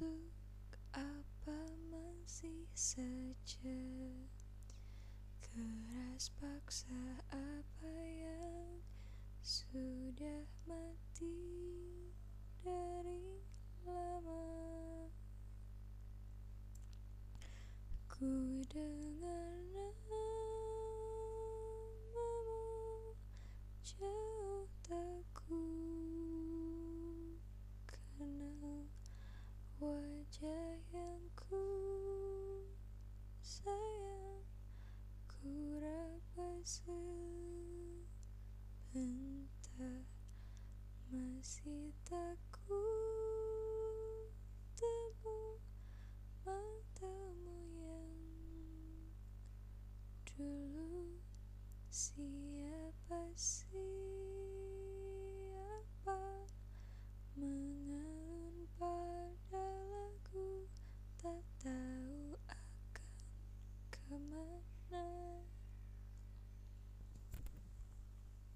Untuk apa masih saja Keras paksa apa yang sudah mati dari lama? Ku dengar Wajah yang ku sayang Ku raba sebentar. Masih tak ku temu Matamu yang dulu. Siapa siapa love.